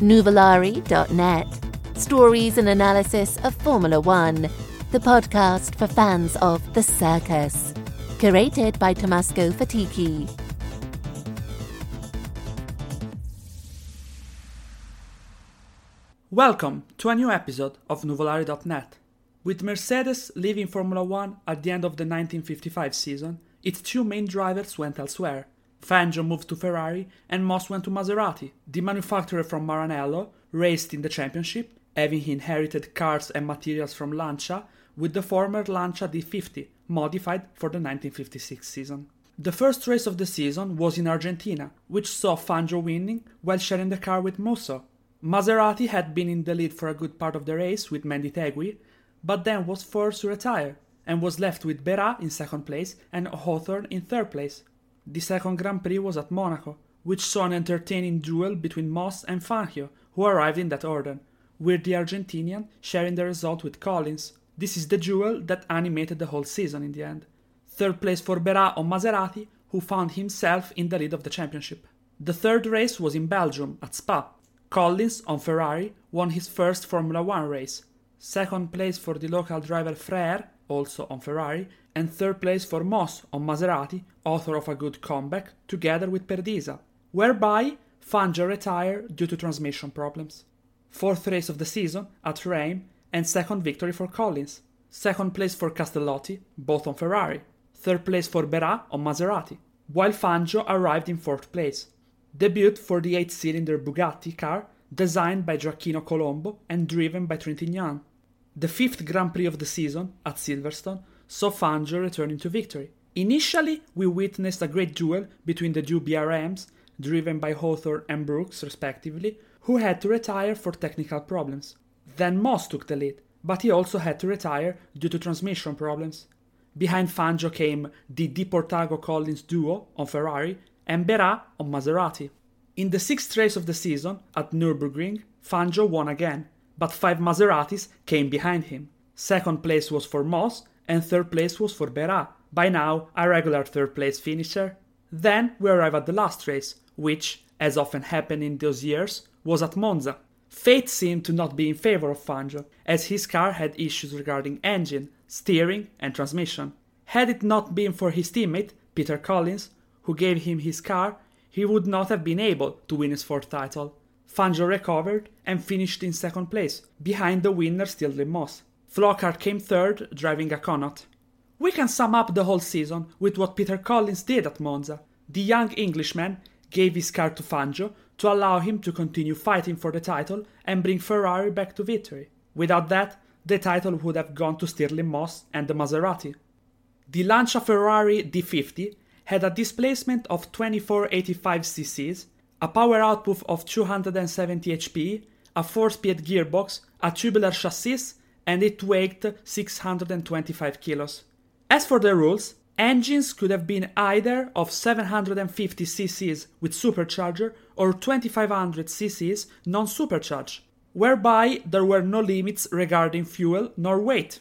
Nuvolari.net. Stories and analysis of Formula One, the podcast for fans of the circus. Curated by Tomasco Fatiki. Welcome to a new episode of Nuvolari.net. With Mercedes leaving Formula One at the end of the 1955 season, its two main drivers went elsewhere. Fangio moved to Ferrari and Moss went to Maserati. The manufacturer from Maranello raced in the championship, having inherited cars and materials from Lancia, with the former Lancia D50 modified for the 1956 season. The first race of the season was in Argentina, which saw Fangio winning while sharing the car with Musso, Maserati had been in the lead for a good part of the race with Menditeguy, but then was forced to retire and was left with Behra in second place and Hawthorn in third place. The second Grand Prix was at Monaco, which saw an entertaining duel between Moss and Fangio, who arrived in that order, with the Argentinian sharing the result with Collins. This is the duel that animated the whole season in the end. Third place for Behra on Maserati, who found himself in the lead of the championship. The third race was in Belgium, at Spa, Collins on Ferrari won his first Formula One race, second place for the local driver Frère, also on Ferrari, and third place for Moss on Maserati, author of a good comeback, together with Perdisa, whereby Fangio retired due to transmission problems. Fourth race of the season at Reims, and second victory for Collins. Second place for Castellotti, both on Ferrari. Third place for Behra on Maserati, while Fangio arrived in fourth place debut for the eight cylinder Bugatti car designed by Gioacchino Colombo and driven by Trintignant. The fifth Grand Prix of the season, at Silverstone, saw Fangio returning to victory. Initially, we witnessed a great duel between the two BRMs, driven by Hawthorn and Brooks, respectively, who had to retire for technical problems. Then Moss took the lead, but he also had to retire due to transmission problems. Behind Fangio came the de Portago Collins duo on Ferrari and Behra on Maserati. In the sixth race of the season, at Nürburgring, Fangio won again, but five Maseratis came behind him. Second place was for Moss, and third place was for Behra, by now a regular third place finisher. Then we arrive at the last race, which, as often happened in those years, was at Monza. Fate seemed to not be in favor of Fangio, as his car had issues regarding engine, steering, and transmission. Had it not been for his teammate, Peter Collins, who gave him his car, he would not have been able to win his fourth title. Fangio recovered and finished in second place, behind the winner Stirling Moss. Flockhart came third, driving a Connaught. We can sum up the whole season with what Peter Collins did at Monza. The young Englishman gave his car to Fangio to allow him to continue fighting for the title and bring Ferrari back to victory. Without that, the title would have gone to Stirling Moss and the Maserati. The Lancia Ferrari D50 had a displacement of 2485 cc's, a power output of 270 HP, a 4-speed gearbox, a tubular chassis, and it weighed 625 kilos. As for the rules, engines could have been either of 750 cc's with supercharger or 2500 cc's non-supercharged, whereby there were no limits regarding fuel nor weight.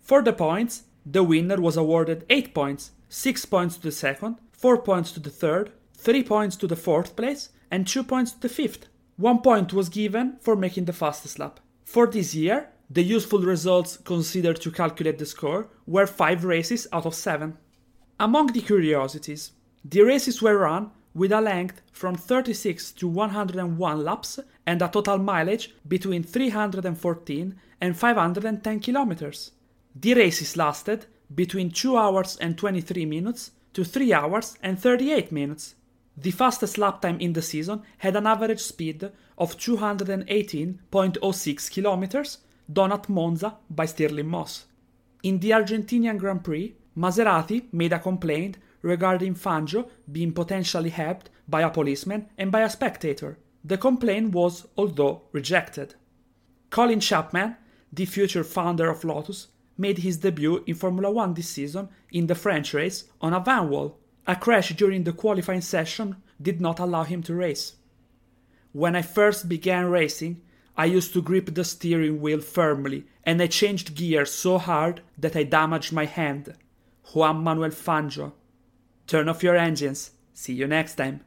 For the points, the winner was awarded 8 points, 6 points to the second, 4 points to the third, 3 points to the fourth place, and 2 points to the fifth. 1 point was given for making the fastest lap. For this year, the useful results considered to calculate the score were 5 races out of 7. Among the curiosities, the races were run with a length from 36 to 101 laps and a total mileage between 314 and 510 kilometers. The races lasted between 2 hours and 23 minutes to 3 hours and 38 minutes. The fastest lap time in the season had an average speed of 218.06 kilometers, done at Monza by Stirling Moss. In the Argentinian Grand Prix, Maserati made a complaint regarding Fangio being potentially helped by a policeman and by a spectator. The complaint was, although, rejected. Colin Chapman, the future founder of Lotus, made his debut in Formula One this season in the French race on a Vanwall. A crash during the qualifying session did not allow him to race. When I first began racing, I used to grip the steering wheel firmly and I changed gears so hard that I damaged my hand. Juan Manuel Fangio. Turn off your engines. See you next time.